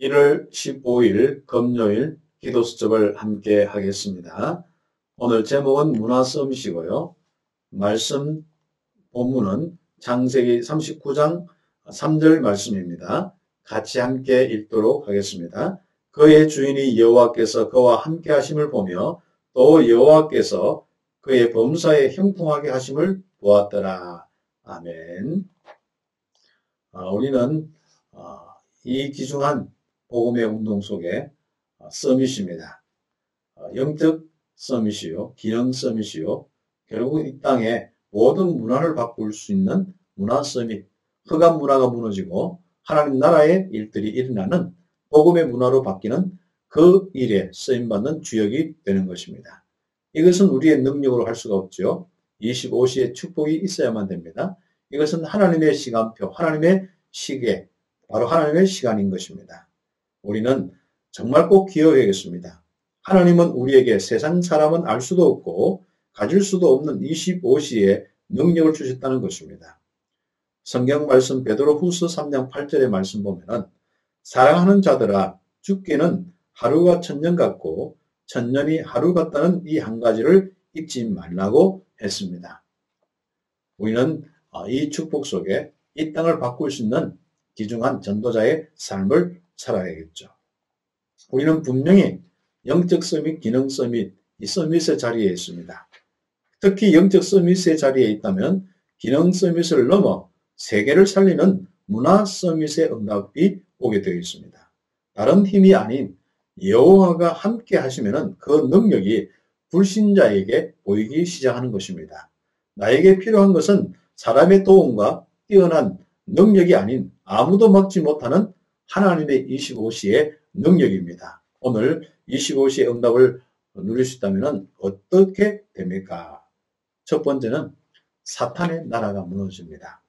1월 15일 금요일 기도 수첩을 함께 하겠습니다. 오늘 제목은 문화서밋이고요. 말씀 본문은 창세기 39장 3절 말씀입니다. 같이 함께 읽도록 하겠습니다. 그의 주인이 여호와께서 그와 함께 하심을 보며 또 여호와께서 그의 범사에 형통하게 하심을 보았더라. 아멘. 아, 우리는 아, 이 귀중한 복음의 운동 속에 어, 서밋입니다. 어, 영적 서밋이요, 기능 서밋이요, 결국 이 땅에 모든 문화를 바꿀 수 있는 문화 서밋, 흑암 문화가 무너지고 하나님 나라의 일들이 일어나는 복음의 문화로 바뀌는 그 일에 쓰임받는 주역이 되는 것입니다. 이것은 우리의 능력으로 할 수가 없죠. 25시의 축복이 있어야만 됩니다. 이것은 하나님의 시간표, 하나님의 시계, 바로 하나님의 시간인 것입니다. 우리는 정말 꼭 기억해야겠습니다. 하나님은 우리에게 세상 사람은 알 수도 없고 가질 수도 없는 25시의 능력을 주셨다는 것입니다. 성경 말씀 베드로 후서 3장 8절의 말씀 보면은 사랑하는 자들아 죽기는 하루가 천년 같고 천년이 하루 같다는 이 한 가지를 잊지 말라고 했습니다. 우리는 이 축복 속에 이 땅을 바꿀 수 있는 귀중한 전도자의 삶을 살아야겠죠. 우리는 분명히 영적 서밋, 기능 서밋, 이 서밋의 자리에 있습니다. 특히 영적 서밋의 자리에 있다면 기능 서밋을 넘어 세계를 살리는 문화 서밋의 응답이 오게 되어 있습니다. 다른 힘이 아닌 여호와가 함께 하시면 그 능력이 불신자에게 보이기 시작하는 것입니다. 나에게 필요한 것은 사람의 도움과 뛰어난 능력이 아닌 아무도 막지 못하는 하나님의 25시의 능력입니다. 오늘 25시의 응답을 누릴 수 있다면 어떻게 됩니까? 첫 번째는 사탄의 나라가 무너집니다.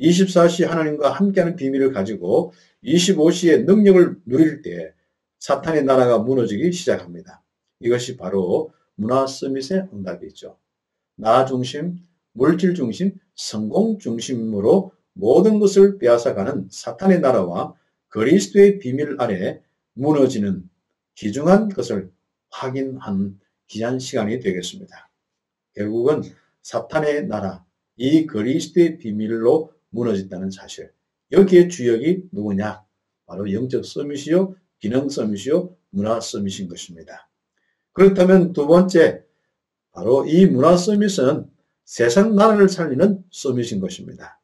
24시 하나님과 함께하는 비밀을 가지고 25시의 능력을 누릴 때 사탄의 나라가 무너지기 시작합니다. 이것이 바로 문화 서밋의 응답이죠. 나 중심, 물질 중심, 성공 중심으로 모든 것을 빼앗아가는 사탄의 나라와 그리스도의 비밀 아래 무너지는 귀중한 것을 확인한 귀한 시간이 되겠습니다. 결국은 사탄의 나라, 이 그리스도의 비밀로 무너졌다는 사실. 여기에 주역이 누구냐? 바로 영적 서밋이요, 기능 서밋이요, 문화 서밋인 것입니다. 그렇다면 두 번째, 바로 이 문화 서밋은 세상 나라를 살리는 서밋인 것입니다.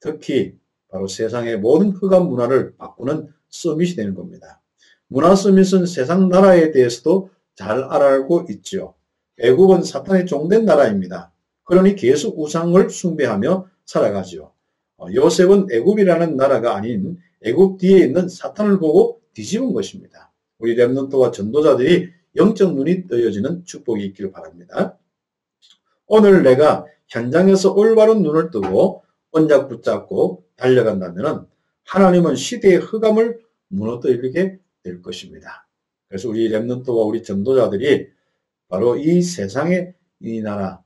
특히 바로 세상의 모든 흑암 문화를 바꾸는 서밋이 되는 겁니다. 문화 서밋은 세상 나라에 대해서도 잘 알고 있죠. 애국은 사탄의 종된 나라입니다. 그러니 계속 우상을 숭배하며 살아가죠. 어, 요셉은 애굽이라는 나라가 아닌 애굽 뒤에 있는 사탄을 보고 뒤집은 것입니다. 우리 랩런트와 전도자들이 영적 눈이 떠여지는 축복이 있기를 바랍니다. 오늘 내가 현장에서 올바른 눈을 뜨고 언약 붙잡고 달려간다면 하나님은 시대의 흑암을 무너뜨리게 될 것입니다. 그래서 우리 랩런트와 우리 전도자들이 바로 이 세상의 이 나라,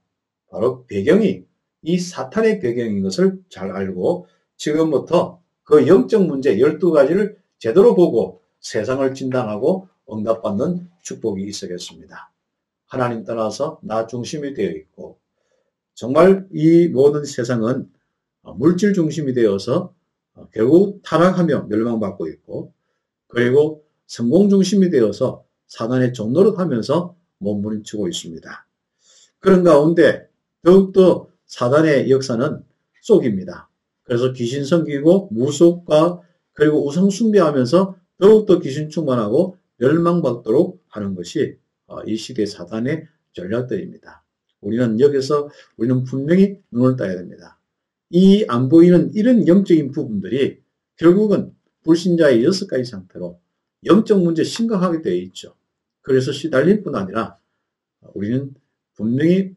바로 배경이 이 사탄의 배경인 것을 잘 알고 지금부터 그 영적 문제 12가지를 제대로 보고 세상을 진단하고 응답받는 축복이 있어야겠습니다. 하나님 떠나서 나 중심이 되어 있고 정말 이 모든 세상은 물질 중심이 되어서 어, 결국 타락하며 멸망받고 있고 그리고 성공 중심이 되어서 사단의 종노릇 하면서 몸부림치고 있습니다. 그런 가운데 더욱더 사단의 역사는 쏙입니다. 그래서 귀신 섬기고 무속과 그리고 우상 숭배하면서 더욱더 귀신 충만하고 멸망받도록 하는 것이 어, 이 시대 사단의 전략들입니다. 우리는 여기서 우리는 분명히 눈을 따야 됩니다. 이 안 보이는 이런 영적인 부분들이 결국은 불신자의 여섯 가지 상태로 영적 문제 심각하게 되어 있죠. 그래서 시달릴 뿐 아니라 우리는 분명히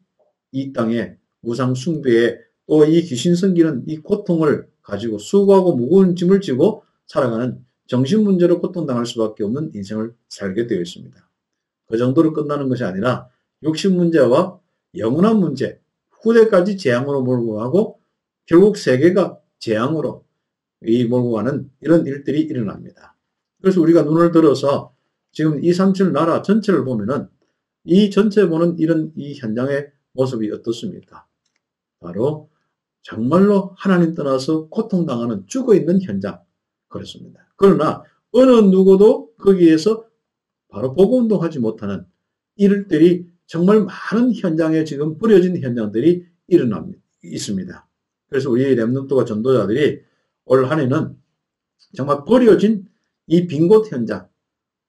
이 땅에 우상 숭배에 또 이 귀신 섬기는 이 고통을 가지고 수고하고 무거운 짐을 지고 살아가는 정신 문제로 고통당할 수밖에 없는 인생을 살게 되어 있습니다. 그 정도로 끝나는 것이 아니라 육신 문제와 영원한 문제, 후대까지 재앙으로 몰고 가고 결국 세계가 재앙으로 이 몰고 가는 이런 일들이 일어납니다. 그래서 우리가 눈을 들어서 지금 237 나라 전체를 보면은 이 전체 보는 이런 이 현장의 모습이 어떻습니까? 바로 정말로 하나님 떠나서 고통당하는 죽어 있는 현장. 그렇습니다. 그러나 어느 누구도 거기에서 바로 복음운동하지 못하는 이들이 정말 많은 현장에 지금 뿌려진 현장들이 일어납니다. 있습니다. 그래서 우리 랩런트와 전도자들이 올 한해는 정말 버려진 이 빈곳 현장,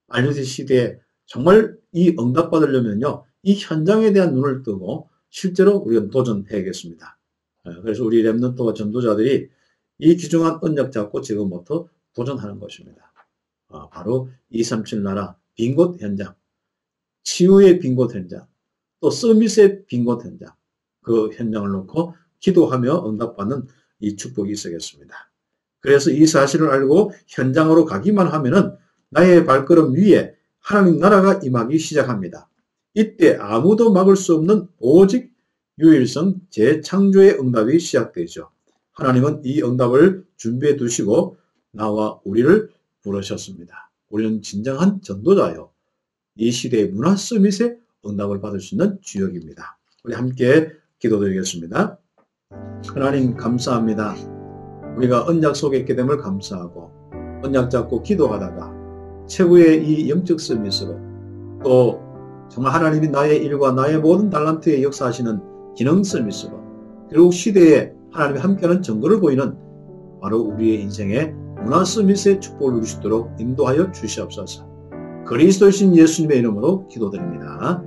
알려진 시대에 정말 이 응답받으려면요, 이 현장에 대한 눈을 뜨고 실제로 우리가 도전해야겠습니다. 예, 그래서 우리 랩런트와 전도자들이 이 귀중한 언약 잡고 지금부터 도전하는 것입니다. 아, 바로 237 나라 빈곳 현장, 치유의 빈곳 현장, 또 서밋의 빈곳 현장, 그 현장을 놓고 기도하며 응답받는 이 축복이 있어야겠습니다. 그래서 이 사실을 알고 현장으로 가기만 하면은 나의 발걸음 위에 하나님 나라가 임하기 시작합니다. 이때 아무도 막을 수 없는 오직 유일성 재창조의 응답이 시작되죠. 하나님은 이 응답을 준비해 두시고 나와 우리를 부르셨습니다. 우리는 진정한 전도자요. 이 시대의 문화 서밋에 응답을 받을 수 있는 주역입니다. 우리 함께 기도드리겠습니다. 하나님 감사합니다. 우리가 언약 속에 있게 됨을 감사하고 언약 잡고 기도하다가 최후의 이 영적 서밋으로 또 정말 하나님이 나의 일과 나의 모든 달란트에 역사하시는 기능 서밋으로 그리고 시대에 하나님이 함께하는 증거를 보이는 바로 우리의 인생의 문화 서밋의 축복을 있도록 인도하여 주시옵소서. 그리스도신 예수님의 이름으로 기도드립니다.